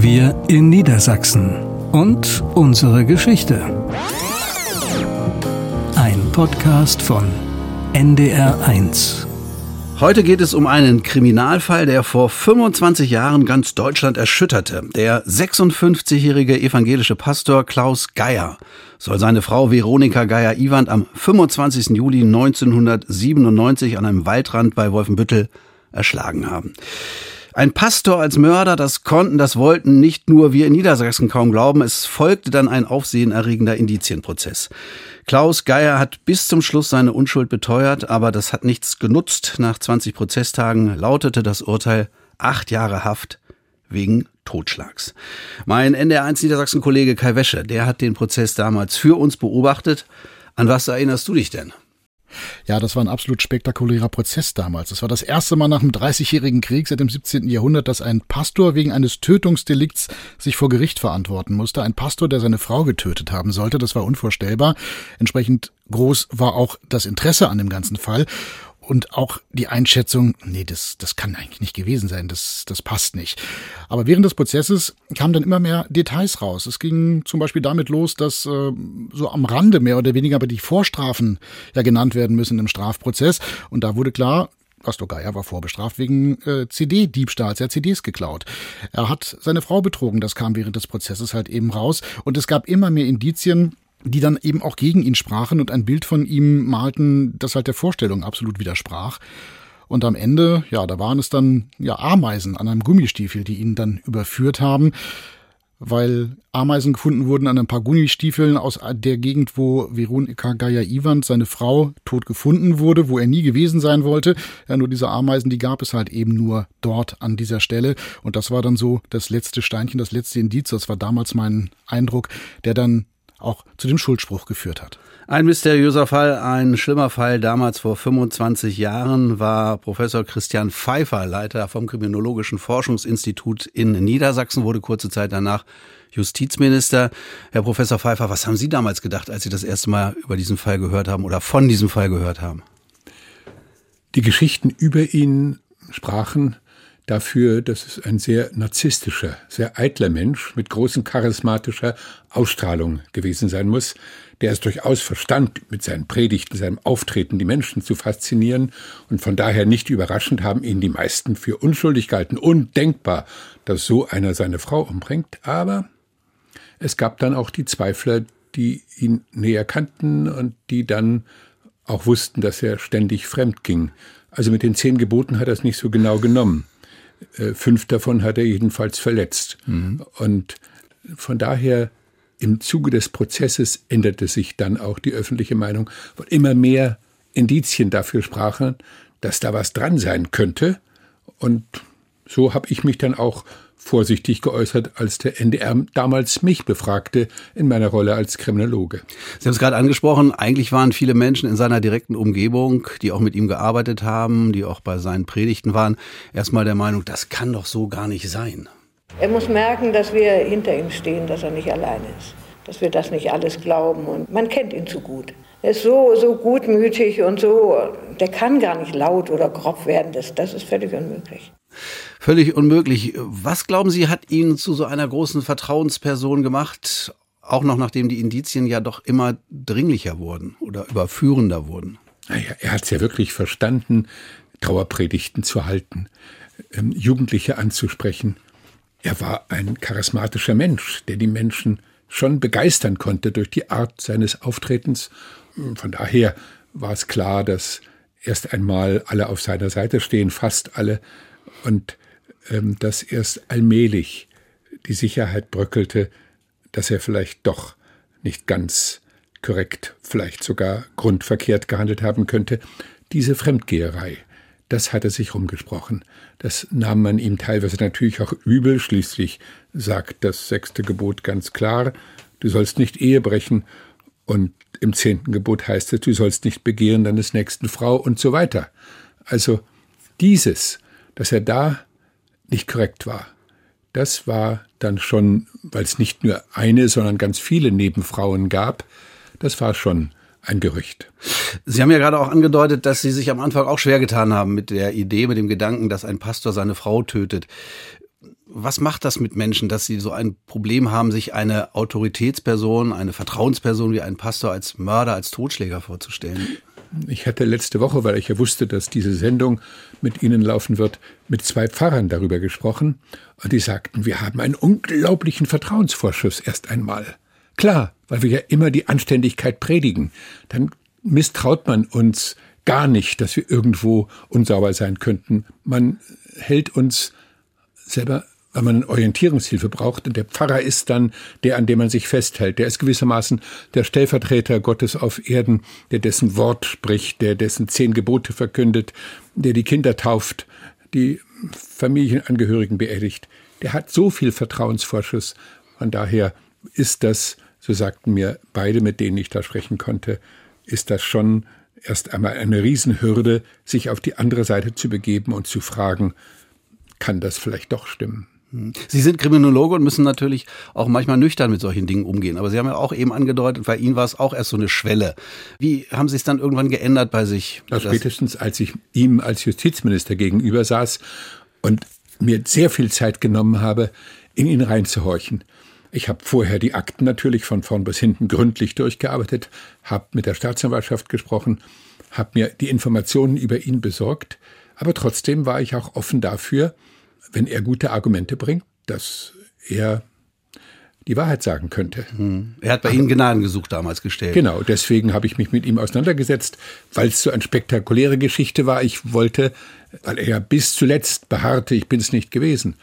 Wir in Niedersachsen und unsere Geschichte. Ein Podcast von NDR1. Heute geht es um einen Kriminalfall, der vor 25 Jahren ganz Deutschland erschütterte. Der 56-jährige evangelische Pastor Klaus Geier soll seine Frau Veronika Geier-Iwand am 25. Juli 1997 an einem Waldrand bei Wolfenbüttel erschlagen haben. Ein Pastor als Mörder, das konnten, das wollten nicht nur wir in Niedersachsen kaum glauben. Es folgte dann ein aufsehenerregender Indizienprozess. Klaus Geier hat bis zum Schluss seine Unschuld beteuert, aber das hat nichts genutzt. Nach 20 Prozesstagen lautete das Urteil acht Jahre Haft wegen Totschlags. Mein NDR1 Niedersachsen-Kollege Kai Wäsche, der hat den Prozess damals für uns beobachtet. An was erinnerst du dich denn? Ja, das war ein absolut spektakulärer Prozess damals. Es war das erste Mal nach dem Dreißigjährigen Krieg seit dem 17. Jahrhundert, dass ein Pastor wegen eines Tötungsdelikts sich vor Gericht verantworten musste. Ein Pastor, der seine Frau getötet haben sollte. Das war unvorstellbar. Entsprechend groß war auch das Interesse an dem ganzen Fall und auch die Einschätzung, nee, das, das kann eigentlich nicht gewesen sein, das, das passt nicht. Aber während des Prozesses kamen dann immer mehr Details raus. Es ging zum Beispiel damit los, dass äh, so am Rande mehr oder weniger aber die Vorstrafen ja genannt werden müssen im Strafprozess. Und da wurde klar, Geier war vorbestraft wegen äh, CD-Diebstahls. Er hat CDs geklaut. Er hat seine Frau betrogen. Das kam während des Prozesses halt eben raus. Und es gab immer mehr Indizien, die dann eben auch gegen ihn sprachen und ein Bild von ihm malten, das halt der Vorstellung absolut widersprach. Und am Ende, ja, da waren es dann ja Ameisen an einem Gummistiefel, die ihn dann überführt haben, weil Ameisen gefunden wurden an ein paar Gummistiefeln aus der Gegend, wo Veronika Gaia-Iwand, seine Frau, tot gefunden wurde, wo er nie gewesen sein wollte. Ja, nur diese Ameisen, die gab es halt eben nur dort an dieser Stelle. Und das war dann so das letzte Steinchen, das letzte Indiz. Das war damals mein Eindruck, der dann auch zu dem Schuldspruch geführt hat. Ein mysteriöser Fall, ein schlimmer Fall. Damals vor 25 Jahren war Professor Christian Pfeiffer, Leiter vom Kriminologischen Forschungsinstitut in Niedersachsen, wurde kurze Zeit danach Justizminister. Herr Professor Pfeiffer, was haben Sie damals gedacht, als Sie das erste Mal über diesen Fall gehört haben oder von diesem Fall gehört haben? Die Geschichten über ihn sprachen dafür, dass es ein sehr narzisstischer, sehr eitler Mensch mit großen charismatischer Ausstrahlung gewesen sein muss, der es durchaus verstand, mit seinen Predigten, seinem Auftreten die Menschen zu faszinieren und von daher nicht überraschend haben ihn die meisten für unschuldig gehalten. Undenkbar, dass so einer seine Frau umbringt, aber es gab dann auch die Zweifler, die ihn näher kannten und die dann auch wussten, dass er ständig fremd ging. Also mit den zehn Geboten hat er es nicht so genau genommen. Äh, fünf davon hat er jedenfalls verletzt. Mhm. Und von daher im Zuge des Prozesses änderte sich dann auch die öffentliche Meinung, weil immer mehr Indizien dafür sprachen, dass da was dran sein könnte. Und so habe ich mich dann auch vorsichtig geäußert, als der NDR damals mich befragte in meiner Rolle als Kriminologe. Sie haben es gerade angesprochen, eigentlich waren viele Menschen in seiner direkten Umgebung, die auch mit ihm gearbeitet haben, die auch bei seinen Predigten waren, erstmal der Meinung, das kann doch so gar nicht sein. Er muss merken, dass wir hinter ihm stehen, dass er nicht alleine ist, dass wir das nicht alles glauben und man kennt ihn zu gut. Er ist so, so gutmütig und so, der kann gar nicht laut oder grob werden, das, das ist völlig unmöglich völlig unmöglich. Was glauben Sie, hat ihn zu so einer großen Vertrauensperson gemacht, auch noch nachdem die Indizien ja doch immer dringlicher wurden oder überführender wurden? Naja, er hat es ja wirklich verstanden, Trauerpredigten zu halten, ähm, Jugendliche anzusprechen. Er war ein charismatischer Mensch, der die Menschen schon begeistern konnte durch die Art seines Auftretens. Von daher war es klar, dass erst einmal alle auf seiner Seite stehen, fast alle, und ähm, dass erst allmählich die Sicherheit bröckelte, dass er vielleicht doch nicht ganz korrekt, vielleicht sogar grundverkehrt gehandelt haben könnte. Diese Fremdgeherei, das hatte sich rumgesprochen. Das nahm man ihm teilweise natürlich auch übel. Schließlich sagt das sechste Gebot ganz klar, du sollst nicht Ehe brechen. Und im zehnten Gebot heißt es, du sollst nicht begehren deines nächsten Frau und so weiter. Also dieses, dass er da nicht korrekt war. Das war dann schon, weil es nicht nur eine, sondern ganz viele Nebenfrauen gab, das war schon ein Gerücht. Sie haben ja gerade auch angedeutet, dass Sie sich am Anfang auch schwer getan haben mit der Idee, mit dem Gedanken, dass ein Pastor seine Frau tötet. was macht das mit Menschen, dass sie so ein Problem haben, sich eine Autoritätsperson, eine Vertrauensperson wie ein Pastor als Mörder, als Totschläger vorzustellen? Ich hatte letzte Woche, weil ich ja wusste, dass diese Sendung mit Ihnen laufen wird, mit zwei Pfarrern darüber gesprochen. Und die sagten, wir haben einen unglaublichen Vertrauensvorschuss erst einmal. Klar, weil wir ja immer die Anständigkeit predigen. Dann misstraut man uns gar nicht, dass wir irgendwo unsauber sein könnten. Man hält uns selber weil man Orientierungshilfe braucht. Und der Pfarrer ist dann der, an dem man sich festhält. Der ist gewissermaßen der Stellvertreter Gottes auf Erden, der dessen Wort spricht, der dessen zehn Gebote verkündet, der die Kinder tauft, die Familienangehörigen beerdigt. Der hat so viel Vertrauensvorschuss. Von daher ist das, so sagten mir beide, mit denen ich da sprechen konnte, ist das schon erst einmal eine Riesenhürde, sich auf die andere Seite zu begeben und zu fragen, kann das vielleicht doch stimmen? Sie sind Kriminologe und müssen natürlich auch manchmal nüchtern mit solchen Dingen umgehen. Aber Sie haben ja auch eben angedeutet, bei Ihnen war es auch erst so eine Schwelle. Wie haben Sie es dann irgendwann geändert bei sich? Ja, spätestens als ich ihm als Justizminister gegenüber saß und mir sehr viel Zeit genommen habe, in ihn reinzuhorchen. Ich habe vorher die Akten natürlich von vorn bis hinten gründlich durchgearbeitet, habe mit der Staatsanwaltschaft gesprochen, habe mir die Informationen über ihn besorgt, aber trotzdem war ich auch offen dafür, wenn er gute Argumente bringt, dass er die Wahrheit sagen könnte. Hm. Er hat bei Ihnen Gnadengesuch damals gestellt. Genau, deswegen habe ich mich mit ihm auseinandergesetzt, weil es so eine spektakuläre Geschichte war. Ich wollte, weil er bis zuletzt beharrte, ich bin es nicht gewesen.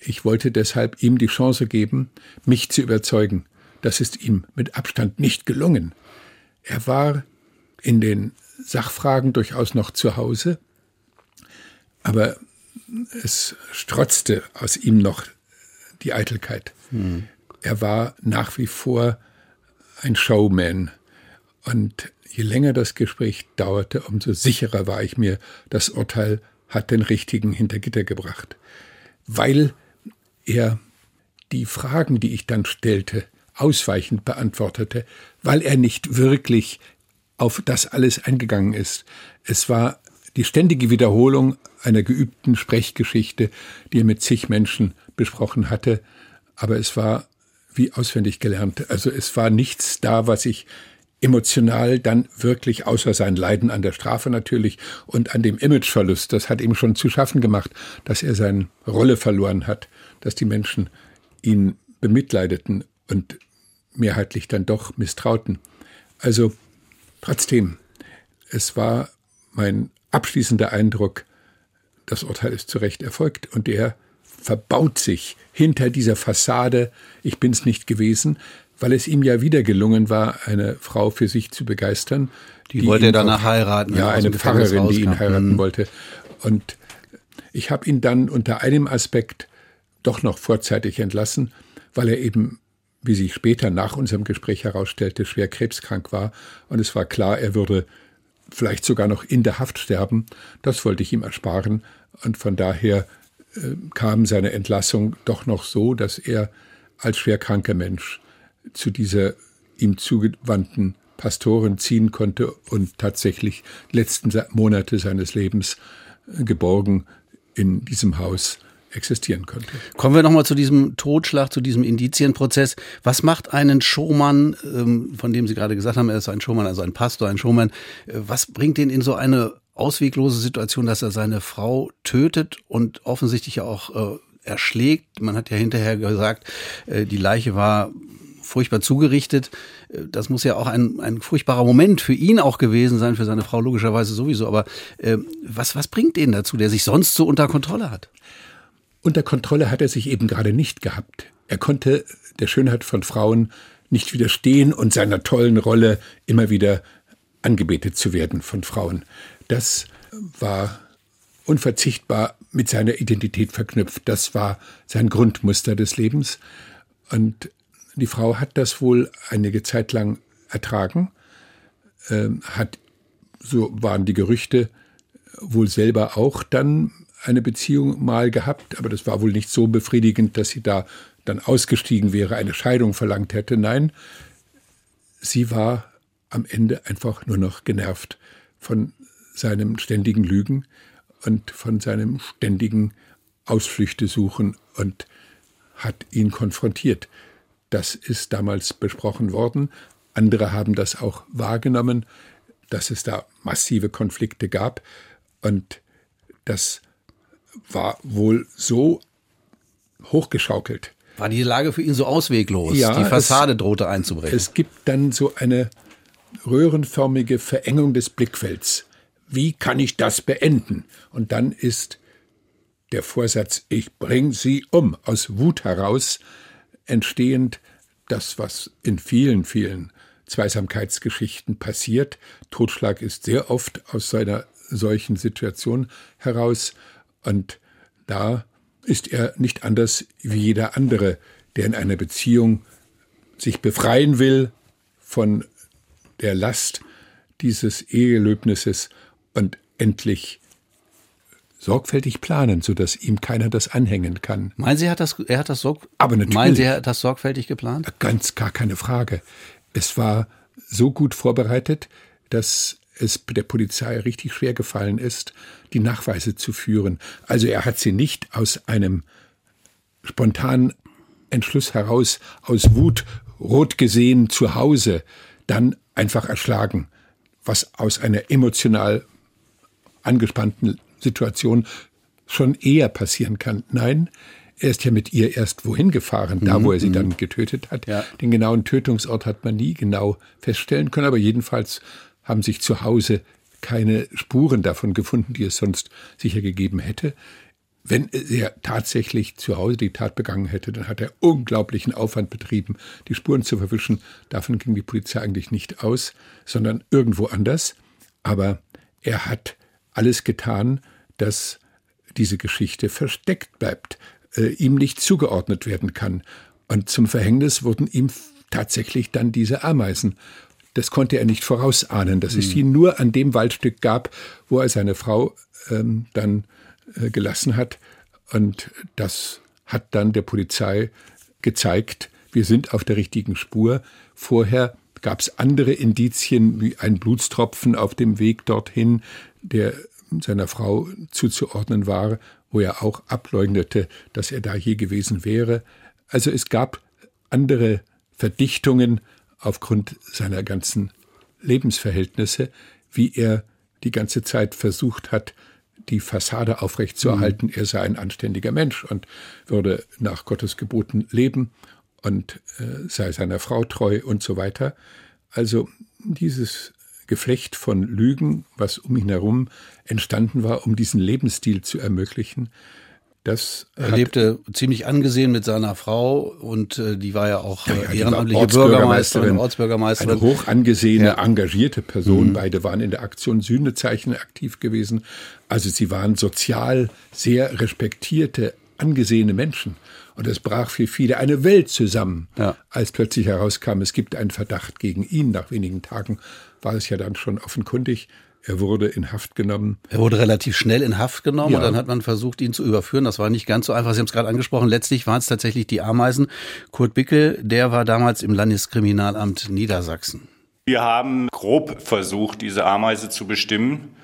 Ich wollte deshalb ihm die Chance geben, mich zu überzeugen. Das ist ihm mit Abstand nicht gelungen. Er war in den Sachfragen durchaus noch zu Hause, aber es strotzte aus ihm noch die Eitelkeit. Hm. Er war nach wie vor ein Showman. Und je länger das Gespräch dauerte, umso sicherer war ich mir, das Urteil hat den Richtigen hinter Gitter gebracht. Weil er die Fragen, die ich dann stellte, ausweichend beantwortete, weil er nicht wirklich auf das alles eingegangen ist. Es war die ständige Wiederholung einer geübten Sprechgeschichte, die er mit zig Menschen besprochen hatte, aber es war wie auswendig gelernt. Also es war nichts da, was ich emotional dann wirklich außer sein Leiden an der Strafe natürlich und an dem Imageverlust, das hat ihm schon zu schaffen gemacht, dass er seine Rolle verloren hat, dass die Menschen ihn bemitleideten und mehrheitlich dann doch misstrauten. Also trotzdem, es war mein abschließender Eindruck, das Urteil ist zu Recht erfolgt und er verbaut sich hinter dieser Fassade, ich bin's nicht gewesen, weil es ihm ja wieder gelungen war, eine Frau für sich zu begeistern. Die, die wollte er danach heiraten. Ja, eine Pfarrerin, die ihn heiraten mhm. wollte. Und ich habe ihn dann unter einem Aspekt doch noch vorzeitig entlassen, weil er eben, wie sich später nach unserem Gespräch herausstellte, schwer krebskrank war. Und es war klar, er würde vielleicht sogar noch in der Haft sterben. Das wollte ich ihm ersparen. Und von daher äh, kam seine Entlassung doch noch so, dass er als schwerkranker Mensch zu dieser ihm zugewandten Pastorin ziehen konnte und tatsächlich letzten Monate seines Lebens äh, geborgen in diesem Haus existieren könnte. Kommen wir nochmal zu diesem Totschlag, zu diesem Indizienprozess. Was macht einen Showmann, ähm, von dem Sie gerade gesagt haben, er ist ein Showmann, also ein Pastor, ein Showman, äh, was bringt ihn in so eine ausweglose Situation, dass er seine Frau tötet und offensichtlich auch äh, erschlägt? Man hat ja hinterher gesagt, äh, die Leiche war furchtbar zugerichtet. Das muss ja auch ein, ein furchtbarer Moment für ihn auch gewesen sein, für seine Frau logischerweise sowieso. Aber was, was bringt ihn dazu, der sich sonst so unter Kontrolle hat? Unter Kontrolle hat er sich eben gerade nicht gehabt. Er konnte der Schönheit von Frauen nicht widerstehen und seiner tollen Rolle immer wieder angebetet zu werden von Frauen. Das war unverzichtbar mit seiner Identität verknüpft. Das war sein Grundmuster des Lebens. Und die Frau hat das wohl einige Zeit lang ertragen, äh, hat, so waren die Gerüchte, wohl selber auch dann eine Beziehung mal gehabt, aber das war wohl nicht so befriedigend, dass sie da dann ausgestiegen wäre, eine Scheidung verlangt hätte. Nein, sie war am Ende einfach nur noch genervt von seinem ständigen Lügen und von seinem ständigen Ausflüchte suchen und hat ihn konfrontiert. Das ist damals besprochen worden. Andere haben das auch wahrgenommen, dass es da massive Konflikte gab. Und das war wohl so hochgeschaukelt. War die Lage für ihn so ausweglos? Ja, die Fassade es, drohte einzubrechen. Es gibt dann so eine röhrenförmige Verengung des Blickfelds. Wie kann ich das beenden? Und dann ist der Vorsatz, ich bring sie um, aus Wut heraus entstehend das, was in vielen, vielen Zweisamkeitsgeschichten passiert. Totschlag ist sehr oft aus seiner solchen Situation heraus und da ist er nicht anders wie jeder andere, der in einer Beziehung sich befreien will von der Last dieses Ehegelöbnisses und endlich sorgfältig planen, sodass ihm keiner das anhängen kann. Meinen Sie, hat das, er hat das, sorg Aber natürlich, Meinen Sie, er hat das sorgfältig geplant? Ganz gar keine Frage. Es war so gut vorbereitet, dass es der Polizei richtig schwer gefallen ist, die Nachweise zu führen. Also er hat sie nicht aus einem spontanen Entschluss heraus, aus Wut rot gesehen zu Hause, dann einfach erschlagen, was aus einer emotional angespannten Situation schon eher passieren kann. Nein, er ist ja mit ihr erst wohin gefahren, da wo er sie mhm. dann getötet hat. Ja. Den genauen Tötungsort hat man nie genau feststellen können, aber jedenfalls haben sich zu Hause keine Spuren davon gefunden, die es sonst sicher gegeben hätte. Wenn er tatsächlich zu Hause die Tat begangen hätte, dann hat er unglaublichen Aufwand betrieben, die Spuren zu verwischen. Davon ging die Polizei eigentlich nicht aus, sondern irgendwo anders. Aber er hat alles getan, dass diese Geschichte versteckt bleibt, äh, ihm nicht zugeordnet werden kann. Und zum Verhängnis wurden ihm tatsächlich dann diese Ameisen. Das konnte er nicht vorausahnen, dass es ihn nur an dem Waldstück gab, wo er seine Frau ähm, dann äh, gelassen hat. Und das hat dann der Polizei gezeigt, wir sind auf der richtigen Spur. Vorher gab es andere Indizien, wie ein Blutstropfen auf dem Weg dorthin, der seiner Frau zuzuordnen war, wo er auch ableugnete, dass er da je gewesen wäre. Also es gab andere Verdichtungen aufgrund seiner ganzen Lebensverhältnisse, wie er die ganze Zeit versucht hat, die Fassade aufrechtzuerhalten. Mhm. Er sei ein anständiger Mensch und würde nach Gottes Geboten leben und äh, sei seiner Frau treu und so weiter. Also dieses Geflecht von Lügen, was um ihn herum entstanden war, um diesen Lebensstil zu ermöglichen, das er lebte ziemlich angesehen mit seiner Frau und äh, die war ja auch ja, ja, ehrenamtliche Bürgermeisterin, Ortsbürgermeisterin. Eine hoch angesehene, ja. engagierte Person. Mhm. Beide waren in der Aktion Sühnezeichen aktiv gewesen. Also sie waren sozial sehr respektierte, angesehene Menschen. Und es brach für viele eine Welt zusammen, als plötzlich herauskam, es gibt einen Verdacht gegen ihn. Nach wenigen Tagen war es ja dann schon offenkundig. Er wurde in Haft genommen. Er wurde relativ schnell in Haft genommen ja. und dann hat man versucht, ihn zu überführen. Das war nicht ganz so einfach. Sie haben es gerade angesprochen. Letztlich waren es tatsächlich die Ameisen. Kurt Bickel, der war damals im Landeskriminalamt Niedersachsen. Wir haben grob versucht, diese Ameise zu bestimmen.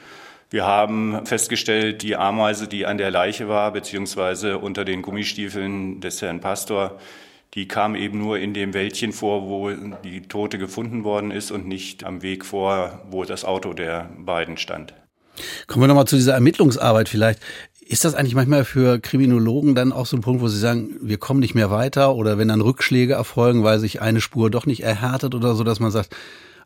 Wir haben festgestellt, die Ameise, die an der Leiche war, beziehungsweise unter den Gummistiefeln des Herrn Pastor, die kam eben nur in dem Wäldchen vor, wo die Tote gefunden worden ist und nicht am Weg vor, wo das Auto der beiden stand. Kommen wir nochmal zu dieser Ermittlungsarbeit vielleicht. Ist das eigentlich manchmal für Kriminologen dann auch so ein Punkt, wo sie sagen, wir kommen nicht mehr weiter oder wenn dann Rückschläge erfolgen, weil sich eine Spur doch nicht erhärtet oder so, dass man sagt,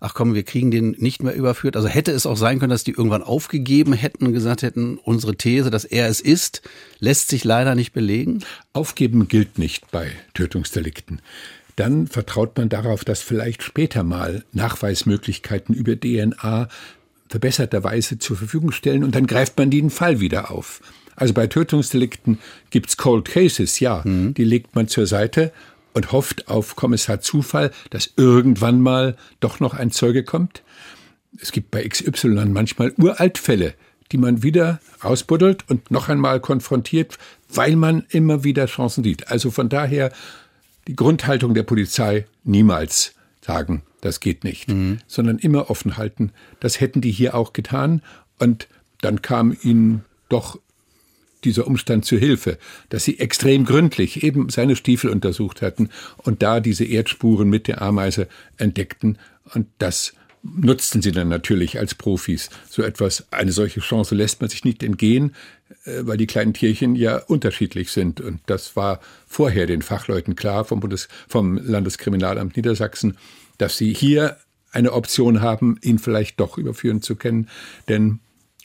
ach komm, wir kriegen den nicht mehr überführt. Also hätte es auch sein können, dass die irgendwann aufgegeben hätten und gesagt hätten, unsere These, dass er es ist, lässt sich leider nicht belegen? Aufgeben gilt nicht bei Tötungsdelikten. Dann vertraut man darauf, dass vielleicht später mal Nachweismöglichkeiten über DNA verbesserterweise zur Verfügung stellen und dann greift man den Fall wieder auf. Also bei Tötungsdelikten gibt's Cold Cases, ja, mhm. die legt man zur Seite und hofft auf Kommissar Zufall, dass irgendwann mal doch noch ein Zeuge kommt. Es gibt bei XY manchmal Uraltfälle, die man wieder ausbuddelt und noch einmal konfrontiert, weil man immer wieder Chancen sieht. Also von daher die Grundhaltung der Polizei niemals sagen, das geht nicht, mhm. sondern immer offen halten. Das hätten die hier auch getan und dann kam ihnen doch dieser Umstand zu Hilfe, dass sie extrem gründlich eben seine Stiefel untersucht hatten und da diese Erdspuren mit der Ameise entdeckten und das nutzten sie dann natürlich als Profis. So etwas, eine solche Chance lässt man sich nicht entgehen, äh, weil die kleinen Tierchen ja unterschiedlich sind. Und das war vorher den Fachleuten klar vom, Bundes, vom Landeskriminalamt Niedersachsen, dass sie hier eine Option haben, ihn vielleicht doch überführen zu können. Denn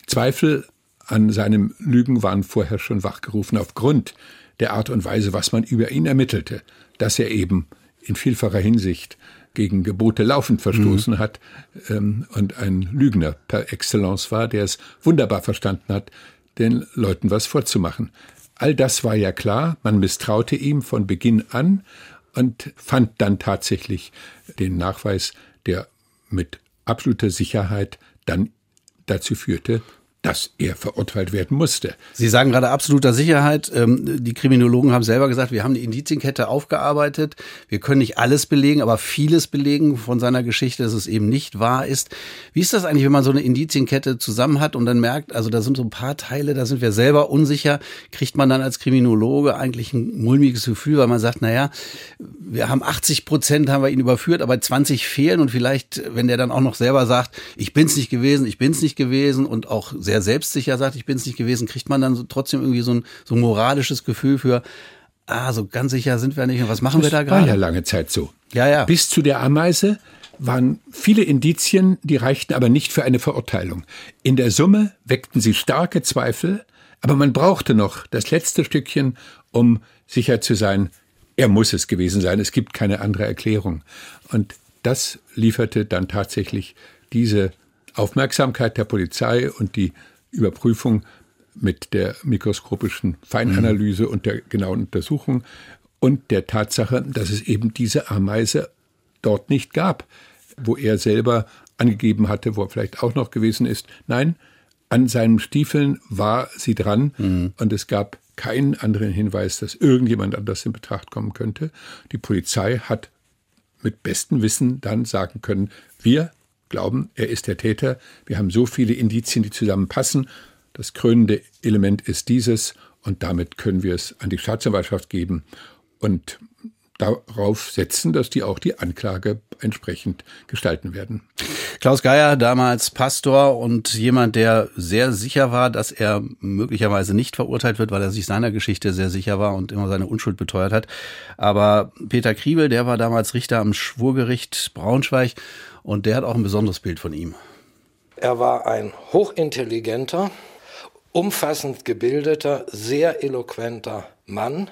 Zweifel an seinem Lügen waren vorher schon wachgerufen aufgrund der Art und Weise, was man über ihn ermittelte, dass er eben in vielfacher Hinsicht gegen Gebote laufend verstoßen mhm. hat ähm, und ein Lügner per Excellence war, der es wunderbar verstanden hat, den Leuten was vorzumachen. All das war ja klar, man misstraute ihm von Beginn an und fand dann tatsächlich den Nachweis, der mit absoluter Sicherheit dann dazu führte, dass er verurteilt werden musste. Sie sagen gerade absoluter Sicherheit. Ähm, die Kriminologen haben selber gesagt, wir haben die Indizienkette aufgearbeitet. Wir können nicht alles belegen, aber vieles belegen von seiner Geschichte, dass es eben nicht wahr ist. Wie ist das eigentlich, wenn man so eine Indizienkette zusammen hat und dann merkt, also da sind so ein paar Teile, da sind wir selber unsicher, kriegt man dann als Kriminologe eigentlich ein mulmiges Gefühl, weil man sagt, na ja, wir haben 80 Prozent haben wir ihn überführt, aber 20 fehlen und vielleicht, wenn der dann auch noch selber sagt, ich bin's nicht gewesen, ich bin's nicht gewesen und auch sehr sehr selbstsicher sagt, ich bin es nicht gewesen, kriegt man dann so, trotzdem irgendwie so ein, so ein moralisches Gefühl für, ah, so ganz sicher sind wir nicht und was machen das wir da gerade? war ja lange Zeit so. Ja, ja. Bis zu der Ameise waren viele Indizien, die reichten aber nicht für eine Verurteilung. In der Summe weckten sie starke Zweifel, aber man brauchte noch das letzte Stückchen, um sicher zu sein, er muss es gewesen sein, es gibt keine andere Erklärung. Und das lieferte dann tatsächlich diese Aufmerksamkeit der Polizei und die Überprüfung mit der mikroskopischen Feinanalyse und der genauen Untersuchung und der Tatsache, dass es eben diese Ameise dort nicht gab, wo er selber angegeben hatte, wo er vielleicht auch noch gewesen ist. Nein, an seinen Stiefeln war sie dran mhm. und es gab keinen anderen Hinweis, dass irgendjemand anders in Betracht kommen könnte. Die Polizei hat mit bestem Wissen dann sagen können, wir glauben, er ist der Täter. Wir haben so viele Indizien, die zusammenpassen. Das krönende Element ist dieses und damit können wir es an die Staatsanwaltschaft geben und darauf setzen, dass die auch die Anklage entsprechend gestalten werden. Klaus Geier, damals Pastor und jemand, der sehr sicher war, dass er möglicherweise nicht verurteilt wird, weil er sich seiner Geschichte sehr sicher war und immer seine Unschuld beteuert hat. Aber Peter Kriebel, der war damals Richter am Schwurgericht Braunschweig und der hat auch ein besonderes Bild von ihm. Er war ein hochintelligenter, umfassend gebildeter, sehr eloquenter Mann,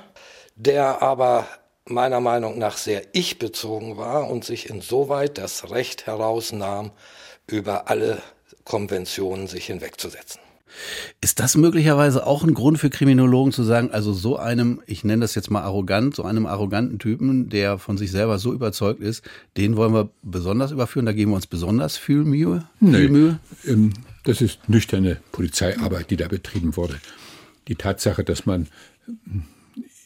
der aber meiner Meinung nach sehr ich-bezogen war und sich insoweit das Recht herausnahm, über alle Konventionen sich hinwegzusetzen. Ist das möglicherweise auch ein Grund für Kriminologen zu sagen, also so einem, ich nenne das jetzt mal arrogant, so einem arroganten Typen, der von sich selber so überzeugt ist, den wollen wir besonders überführen, da geben wir uns besonders viel Mühe? Nee, viel Mühe? Ähm, das ist nüchterne Polizeiarbeit, die da betrieben wurde. Die Tatsache, dass man hm,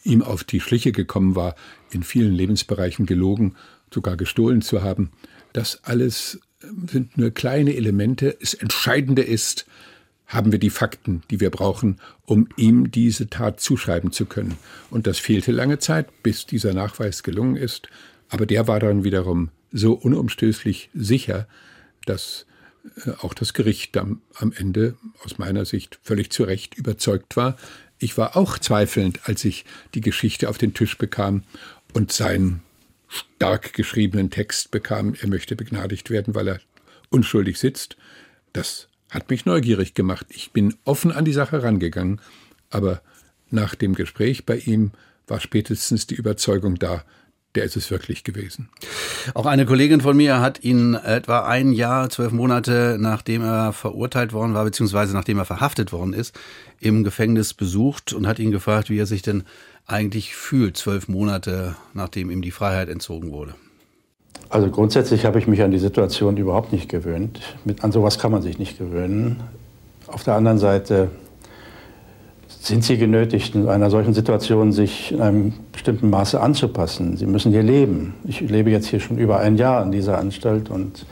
ihm auf die Schliche gekommen war, in vielen Lebensbereichen gelogen, sogar gestohlen zu haben, das alles sind nur kleine Elemente. Das Entscheidende ist, haben wir die Fakten, die wir brauchen, um ihm diese Tat zuschreiben zu können. Und das fehlte lange Zeit, bis dieser Nachweis gelungen ist. Aber der war dann wiederum so unumstößlich sicher, dass äh, auch das Gericht am, am Ende aus meiner Sicht völlig zu Recht überzeugt war. Ich war auch zweifelnd, als ich die Geschichte auf den Tisch bekam und seinen stark geschriebenen Text bekam, er möchte begnadigt werden, weil er unschuldig sitzt. Das hat mich neugierig gemacht. Ich bin offen an die Sache rangegangen, aber nach dem Gespräch bei ihm war spätestens die Überzeugung da, der ist es wirklich gewesen. Auch eine Kollegin von mir hat ihn etwa ein Jahr, zwölf Monate, nachdem er verurteilt worden war, beziehungsweise nachdem er verhaftet worden ist, im Gefängnis besucht und hat ihn gefragt, wie er sich denn eigentlich fühlt, zwölf Monate, nachdem ihm die Freiheit entzogen wurde. Also grundsätzlich habe ich mich an die Situation überhaupt nicht gewöhnt. Mit, an sowas kann man sich nicht gewöhnen. Auf der anderen Seite sind Sie genötigt, in einer solchen Situation sich in einem bestimmten Maße anzupassen. Sie müssen hier leben. Ich lebe jetzt hier schon über ein Jahr in dieser Anstalt und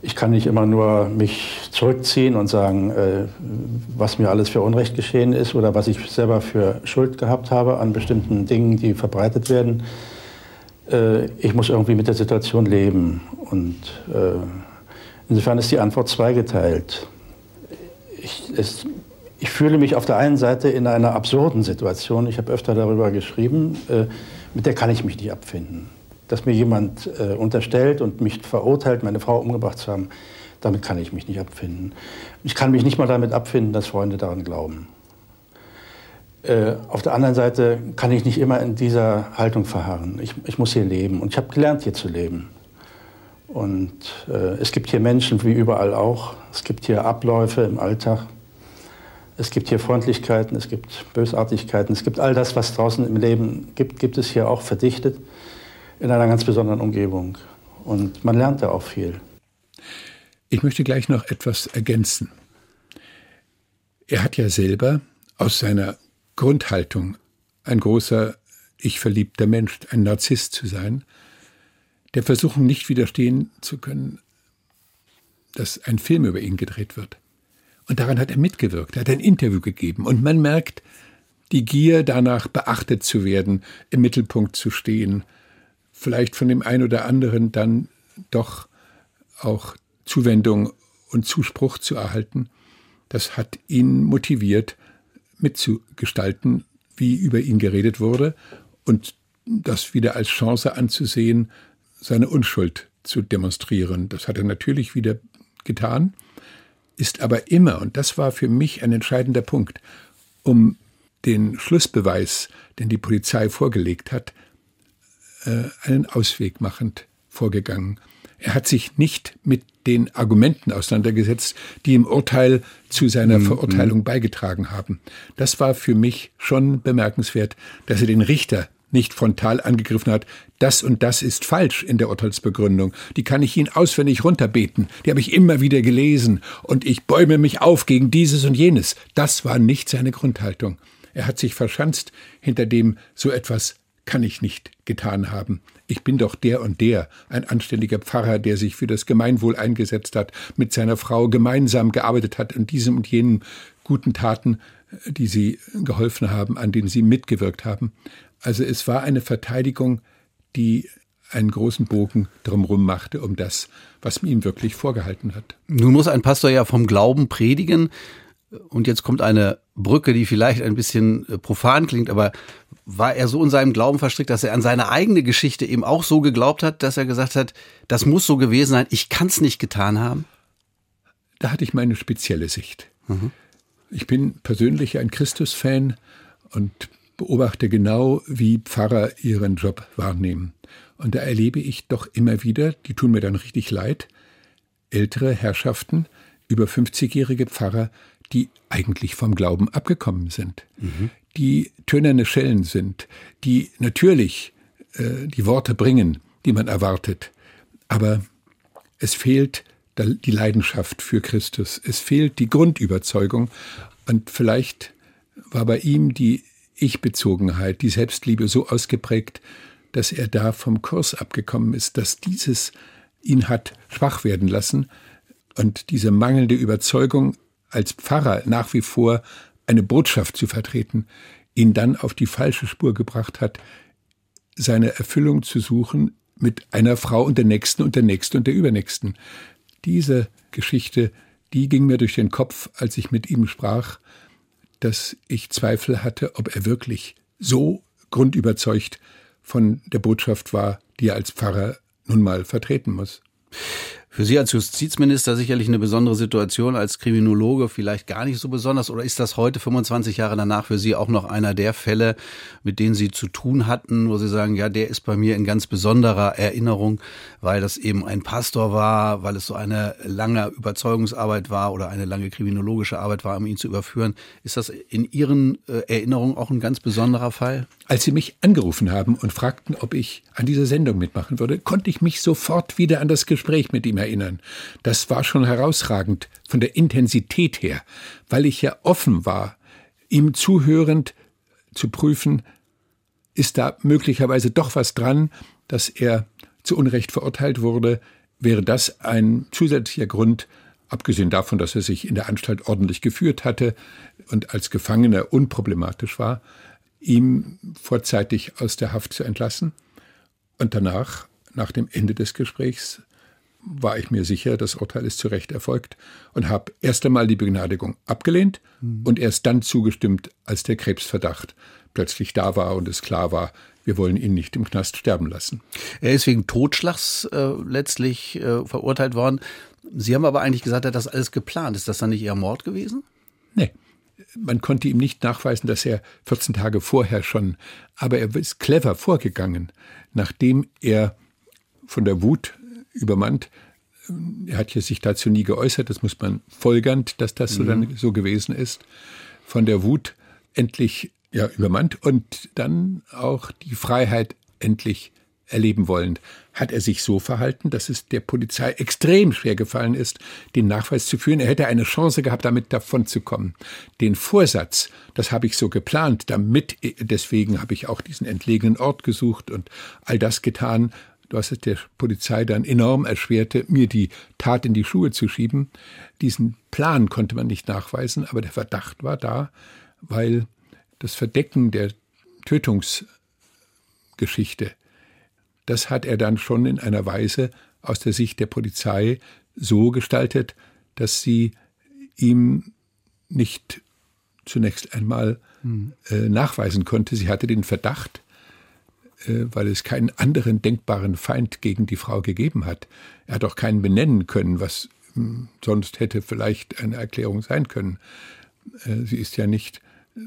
ich kann nicht immer nur mich zurückziehen und sagen, äh, was mir alles für Unrecht geschehen ist oder was ich selber für Schuld gehabt habe an bestimmten Dingen, die verbreitet werden. Äh, ich muss irgendwie mit der Situation leben. Und äh, insofern ist die Antwort zweigeteilt. Ich, es, ich, fühle mich auf der einen Seite in einer absurden Situation, ich habe öfter darüber geschrieben, äh, mit der kann ich mich nicht abfinden dass mir jemand äh, unterstellt und mich verurteilt, meine Frau umgebracht zu haben, damit kann ich mich nicht abfinden. Ich kann mich nicht mal damit abfinden, dass Freunde daran glauben. Äh, auf der anderen Seite kann ich nicht immer in dieser Haltung verharren. Ich, ich muss hier leben und ich habe gelernt, hier zu leben. Und äh, es gibt hier Menschen wie überall auch. Es gibt hier Abläufe im Alltag. Es gibt hier Freundlichkeiten, es gibt Bösartigkeiten, es gibt all das, was draußen im Leben gibt, gibt es hier auch verdichtet in einer ganz besonderen Umgebung. Und man lernt da auch viel. Ich möchte gleich noch etwas ergänzen. Er hat ja selber aus seiner Grundhaltung ein großer, ich verliebter Mensch, ein Narzisst zu sein, der Versuchung nicht widerstehen zu können, dass ein Film über ihn gedreht wird. Und daran hat er mitgewirkt, er hat ein Interview gegeben. Und man merkt die Gier danach, beachtet zu werden, im Mittelpunkt zu stehen, vielleicht von dem einen oder anderen dann doch auch Zuwendung und Zuspruch zu erhalten, das hat ihn motiviert, mitzugestalten, wie über ihn geredet wurde und das wieder als Chance anzusehen, seine Unschuld zu demonstrieren. Das hat er natürlich wieder getan, ist aber immer, und das war für mich ein entscheidender Punkt, um den Schlussbeweis, den die Polizei vorgelegt hat, äh, einen Ausweg machend vorgegangen. Er hat sich nicht mit den Argumenten auseinandergesetzt, die im Urteil zu seiner mhm. Verurteilung beigetragen haben. Das war für mich schon bemerkenswert, dass er den Richter nicht frontal angegriffen hat, das und das ist falsch in der Urteilsbegründung. Die kann ich Ihnen auswendig runterbeten. Die habe ich immer wieder gelesen und ich bäume mich auf gegen dieses und jenes. Das war nicht seine Grundhaltung. Er hat sich verschanzt hinter dem so etwas kann ich nicht getan haben. Ich bin doch der und der, ein anständiger Pfarrer, der sich für das Gemeinwohl eingesetzt hat, mit seiner Frau gemeinsam gearbeitet hat an diesem und jenen guten Taten, die sie geholfen haben, an denen sie mitgewirkt haben. Also es war eine Verteidigung, die einen großen Bogen drumherum machte, um das, was man ihm wirklich vorgehalten hat. Nun muss ein Pastor ja vom Glauben predigen. Und jetzt kommt eine Brücke, die vielleicht ein bisschen äh, profan klingt, aber war er so in seinem Glauben verstrickt, dass er an seine eigene Geschichte eben auch so geglaubt hat, dass er gesagt hat, das muss so gewesen sein, ich kann es nicht getan haben? Da hatte ich meine spezielle Sicht. Mhm. Ich bin persönlich ein Christus-Fan und beobachte genau, wie Pfarrer ihren Job wahrnehmen. Und da erlebe ich doch immer wieder, die tun mir dann richtig leid, ältere Herrschaften, über 50-jährige Pfarrer, die eigentlich vom Glauben abgekommen sind, mhm. die tönerne Schellen sind, die natürlich äh, die Worte bringen, die man erwartet, aber es fehlt die Leidenschaft für Christus, es fehlt die Grundüberzeugung. Und vielleicht war bei ihm die Ich-Bezogenheit, die Selbstliebe so ausgeprägt, dass er da vom Kurs abgekommen ist, dass dieses ihn hat schwach werden lassen. Und diese mangelnde Überzeugung als Pfarrer nach wie vor eine Botschaft zu vertreten, ihn dann auf die falsche Spur gebracht hat, seine Erfüllung zu suchen mit einer Frau und der nächsten und der nächsten und der übernächsten. Diese Geschichte, die ging mir durch den Kopf, als ich mit ihm sprach, dass ich Zweifel hatte, ob er wirklich so grundüberzeugt von der Botschaft war, die er als Pfarrer nun mal vertreten muss. Für Sie als Justizminister sicherlich eine besondere Situation, als Kriminologe vielleicht gar nicht so besonders. Oder ist das heute, 25 Jahre danach, für Sie auch noch einer der Fälle, mit denen Sie zu tun hatten, wo Sie sagen, ja, der ist bei mir in ganz besonderer Erinnerung, weil das eben ein Pastor war, weil es so eine lange Überzeugungsarbeit war oder eine lange kriminologische Arbeit war, um ihn zu überführen. Ist das in Ihren äh, Erinnerungen auch ein ganz besonderer Fall? Als Sie mich angerufen haben und fragten, ob ich an dieser Sendung mitmachen würde, konnte ich mich sofort wieder an das Gespräch mit ihm erinnern. Das war schon herausragend von der Intensität her, weil ich ja offen war, ihm zuhörend zu prüfen, ist da möglicherweise doch was dran, dass er zu Unrecht verurteilt wurde. wäre das ein zusätzlicher Grund, abgesehen davon, dass er sich in der Anstalt ordentlich geführt hatte und als Gefangener unproblematisch war, ihm vorzeitig aus der Haft zu entlassen. Und danach, nach dem Ende des Gesprächs, war ich mir sicher, das Urteil ist zu Recht erfolgt und habe erst einmal die Begnadigung abgelehnt mhm. und erst dann zugestimmt, als der Krebsverdacht plötzlich da war und es klar war, wir wollen ihn nicht im Knast sterben lassen. Er ist wegen Totschlags äh, letztlich äh, verurteilt worden. Sie haben aber eigentlich gesagt, er hat das alles geplant. Ist das dann nicht eher Mord gewesen? Nee. Man konnte ihm nicht nachweisen, dass er 14 Tage vorher schon, aber er ist clever vorgegangen, nachdem er von der Wut übermannt, er hat ja sich dazu nie geäußert, das muss man folgernd, dass das so dann mhm. so gewesen ist, von der Wut endlich ja, übermannt und dann auch die Freiheit endlich erleben wollend, hat er sich so verhalten, dass es der Polizei extrem schwer gefallen ist, den Nachweis zu führen. Er hätte eine Chance gehabt, damit davonzukommen. Den Vorsatz, das habe ich so geplant, damit, deswegen habe ich auch diesen entlegenen Ort gesucht und all das getan, was es der Polizei dann enorm erschwerte, mir die Tat in die Schuhe zu schieben. Diesen Plan konnte man nicht nachweisen, aber der Verdacht war da, weil das Verdecken der Tötungsgeschichte, das hat er dann schon in einer Weise aus der Sicht der Polizei so gestaltet, dass sie ihm nicht zunächst einmal mhm. äh, nachweisen konnte. Sie hatte den Verdacht, weil es keinen anderen denkbaren Feind gegen die Frau gegeben hat. Er hat auch keinen benennen können, was hm, sonst hätte vielleicht eine Erklärung sein können. Äh, sie ist ja nicht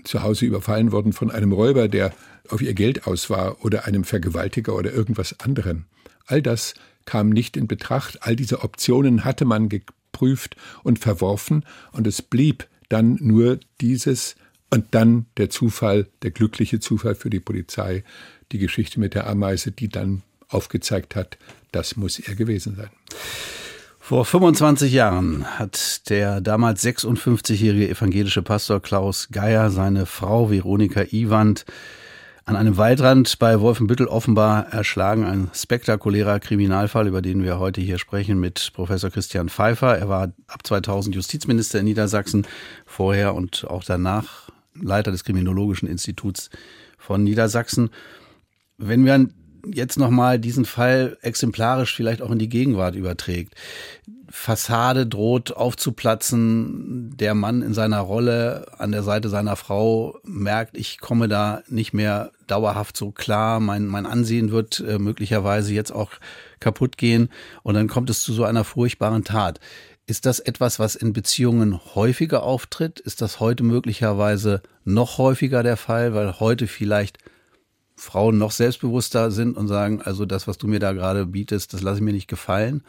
zu Hause überfallen worden von einem Räuber, der auf ihr Geld aus war oder einem Vergewaltiger oder irgendwas anderem. All das kam nicht in Betracht, all diese Optionen hatte man geprüft und verworfen und es blieb dann nur dieses und dann der Zufall, der glückliche Zufall für die Polizei, die Geschichte mit der Ameise, die dann aufgezeigt hat, das muss er gewesen sein. Vor 25 Jahren hat der damals 56-jährige evangelische Pastor Klaus Geier seine Frau Veronika Iwand an einem Waldrand bei Wolfenbüttel offenbar erschlagen. Ein spektakulärer Kriminalfall, über den wir heute hier sprechen mit Professor Christian Pfeiffer. Er war ab 2000 Justizminister in Niedersachsen, vorher und auch danach Leiter des Kriminologischen Instituts von Niedersachsen. Wenn wir jetzt nochmal diesen Fall exemplarisch vielleicht auch in die Gegenwart überträgt. Fassade droht aufzuplatzen, der Mann in seiner Rolle an der Seite seiner Frau merkt, ich komme da nicht mehr dauerhaft so klar, mein, mein Ansehen wird äh, möglicherweise jetzt auch kaputt gehen und dann kommt es zu so einer furchtbaren Tat. Ist das etwas, was in Beziehungen häufiger auftritt? Ist das heute möglicherweise noch häufiger der Fall, weil heute vielleicht Frauen noch selbstbewusster sind und sagen, also das, was du mir da gerade bietest, das lasse ich mir nicht gefallen.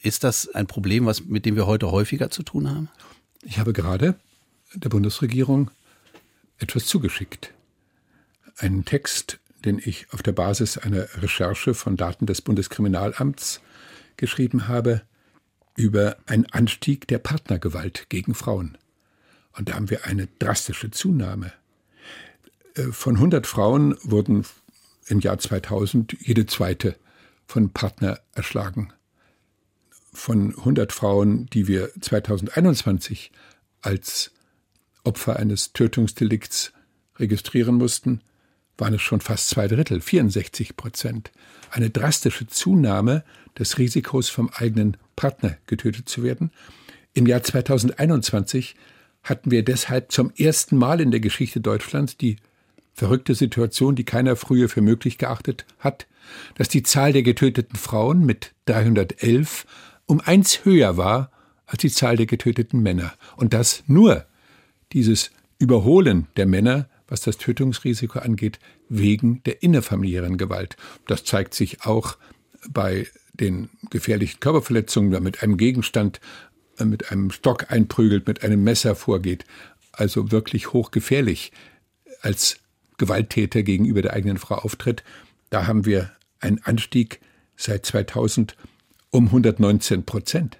Ist das ein Problem, was, mit dem wir heute häufiger zu tun haben? Ich habe gerade der Bundesregierung etwas zugeschickt. Einen Text, den ich auf der Basis einer Recherche von Daten des Bundeskriminalamts geschrieben habe, über einen Anstieg der Partnergewalt gegen Frauen. Und da haben wir eine drastische Zunahme. Äh, von 100 Frauen wurden im Jahr 2000 jede zweite von Partner erschlagen. Von 100 Frauen, die wir 2021 als Opfer eines Tötungsdelikts registrieren mussten, waren es schon fast zwei Drittel, 64 Prozent. Eine drastische Zunahme des Risikos, vom eigenen Partner getötet zu werden. Im Jahr 2021 hatten wir deshalb zum ersten Mal in der Geschichte Deutschlands die verrückte Situation, die keiner früher für möglich geachtet hat, dass die Zahl der getöteten Frauen mit 311 um eins höher war als die Zahl der getöteten Männer. Und das nur dieses Überholen der Männer, was das Tötungsrisiko angeht, wegen der innerfamiliären Gewalt. Das zeigt sich auch bei den gefährlichen Körperverletzungen, wenn man mit einem Gegenstand, äh, mit einem Stock einprügelt, mit einem Messer vorgeht. Also wirklich hochgefährlich als Gewalttäter gegenüber der eigenen Frau auftritt. Da haben wir einen Anstieg seit 2000 um 119 Prozent.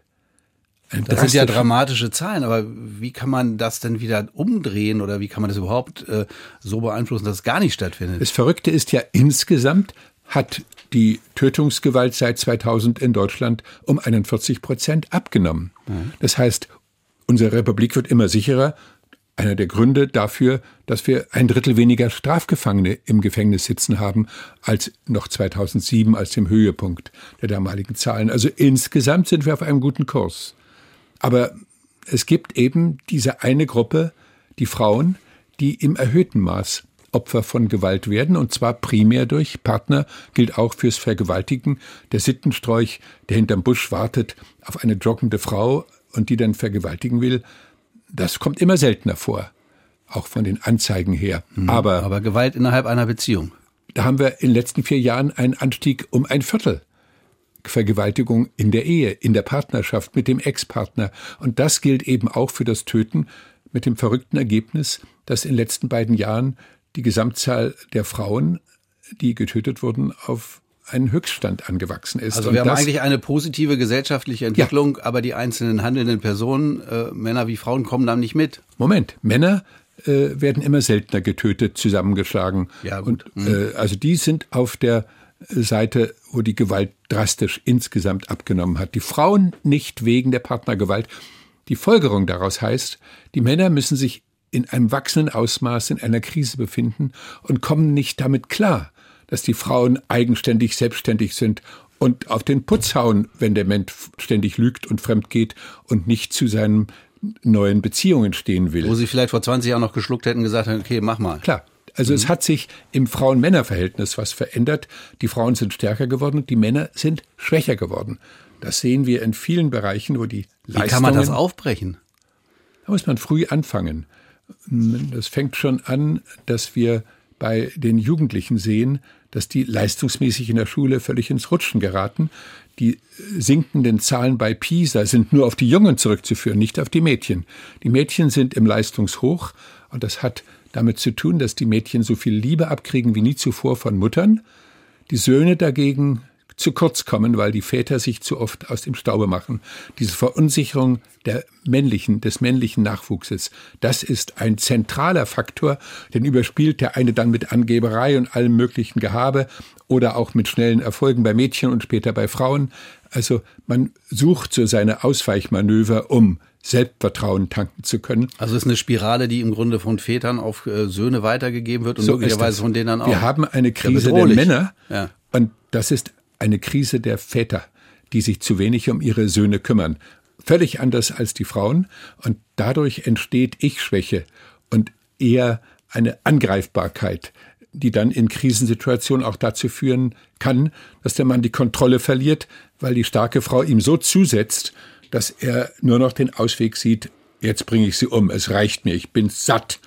Das sind ja dramatische Zahlen, aber wie kann man das denn wieder umdrehen oder wie kann man das überhaupt äh, so beeinflussen, dass es gar nicht stattfindet? Das Verrückte ist ja, insgesamt hat die Tötungsgewalt seit 2000 in Deutschland um 41 Prozent abgenommen. Mhm. Das heißt, unsere Republik wird immer sicherer. Einer der Gründe dafür, dass wir ein Drittel weniger Strafgefangene im Gefängnis sitzen haben als noch 2007 als dem Höhepunkt der damaligen Zahlen. Also insgesamt sind wir auf einem guten Kurs. Aber es gibt eben diese eine Gruppe, die Frauen, die im erhöhten Maß Opfer von Gewalt werden, und zwar primär durch Partner, gilt auch fürs Vergewaltigen. Der Sittenstrolch, der hinterm Busch wartet auf eine joggende Frau und die dann vergewaltigen will, das kommt immer seltener vor. Auch von den Anzeigen her. Mhm. Aber, aber Gewalt innerhalb einer Beziehung. Da haben wir in den letzten vier Jahren einen Anstieg um ein Viertel. Vergewaltigung in der Ehe, in der Partnerschaft mit dem Ex-Partner. Und das gilt eben auch für das Töten mit dem verrückten Ergebnis, dass in den letzten beiden Jahren die Gesamtzahl der Frauen, die getötet wurden, auf einen Höchststand angewachsen ist. Also wir haben eigentlich eine positive gesellschaftliche Entwicklung, ja. aber die einzelnen handelnden Personen, äh, Männer wie Frauen, kommen dann nicht mit. Moment, Männer äh, werden immer seltener getötet, zusammengeschlagen. Ja, gut. Und mhm. äh, also die sind auf der Seite, wo die Gewalt drastisch insgesamt abgenommen hat. Die Frauen nicht wegen der Partnergewalt. Die Folgerung daraus heißt, die Männer müssen sich in einem wachsenden Ausmaß in einer Krise befinden und kommen nicht damit klar, dass die Frauen eigenständig, selbstständig sind und auf den Putz hauen, wenn der Mensch ständig lügt und fremd geht und nicht zu seinen neuen Beziehungen stehen will. Wo sie vielleicht vor 20 Jahren noch geschluckt hätten, gesagt hätten, okay, mach mal. Klar. Also mhm. es hat sich im Frauen-Männer-Verhältnis was verändert. Die Frauen sind stärker geworden, die Männer sind schwächer geworden. Das sehen wir in vielen Bereichen, wo die Leistungen... Wie kann man das aufbrechen? Da muss man früh anfangen. Das fängt schon an, dass wir bei den Jugendlichen sehen, dass die leistungsmäßig in der Schule völlig ins Rutschen geraten. Die sinkenden Zahlen bei PISA sind nur auf die Jungen zurückzuführen, nicht auf die Mädchen. Die Mädchen sind im Leistungshoch und das hat damit zu tun, dass die Mädchen so viel Liebe abkriegen wie nie zuvor von Muttern. Die Söhne dagegen zu kurz kommen, weil die Väter sich zu oft aus dem Staube machen. Diese Verunsicherung der männlichen, des männlichen Nachwuchses, das ist ein zentraler Faktor, den überspielt der eine dann mit Angeberei und allem möglichen Gehabe oder auch mit schnellen Erfolgen bei Mädchen und später bei Frauen. Also man sucht so seine Ausweichmanöver, um Selbstvertrauen tanken zu können. Also es ist eine Spirale, die im Grunde von Vätern auf äh, Söhne weitergegeben wird und so möglicherweise von denen auch. Wir haben eine Krise der Männer ja. und das ist eine Krise der Väter, die sich zu wenig um ihre Söhne kümmern. Völlig anders als die Frauen und dadurch entsteht Ich-Schwäche und eher eine Angreifbarkeit, die dann in Krisensituationen auch dazu führen kann, dass der Mann die Kontrolle verliert, weil die starke Frau ihm so zusetzt, dass er nur noch den Ausweg sieht, jetzt bringe ich sie um, es reicht mir, ich bin satt.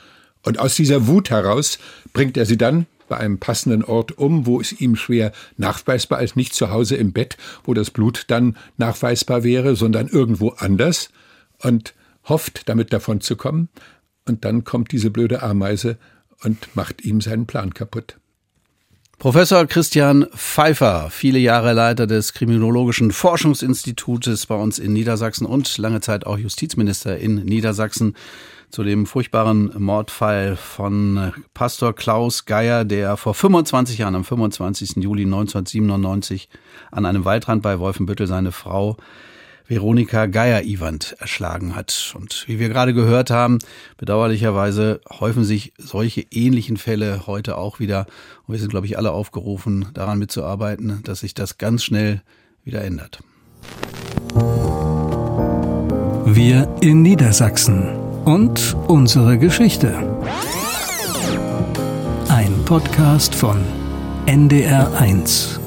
Und aus dieser Wut heraus bringt er sie dann bei einem passenden Ort um, wo es ihm schwer nachweisbar ist, nicht zu Hause im Bett, wo das Blut dann nachweisbar wäre, sondern irgendwo anders und hofft, damit davon zu kommen. Und dann kommt diese blöde Ameise und macht ihm seinen Plan kaputt. Professor Christian Pfeiffer, viele Jahre Leiter des Kriminologischen Forschungsinstitutes bei uns in Niedersachsen und lange Zeit auch Justizminister in Niedersachsen zu dem furchtbaren Mordfall von Pastor Klaus Geier, der vor 25 Jahren, am 25. Juli 1997, an einem Waldrand bei Wolfenbüttel seine Frau Veronika Geier-Iwand erschlagen hat. Und wie wir gerade gehört haben, bedauerlicherweise häufen sich solche ähnlichen Fälle heute auch wieder. Und wir sind, glaube ich, alle aufgerufen, daran mitzuarbeiten, dass sich das ganz schnell wieder ändert. Wir in Niedersachsen und unsere Geschichte. Ein Podcast von NDR1.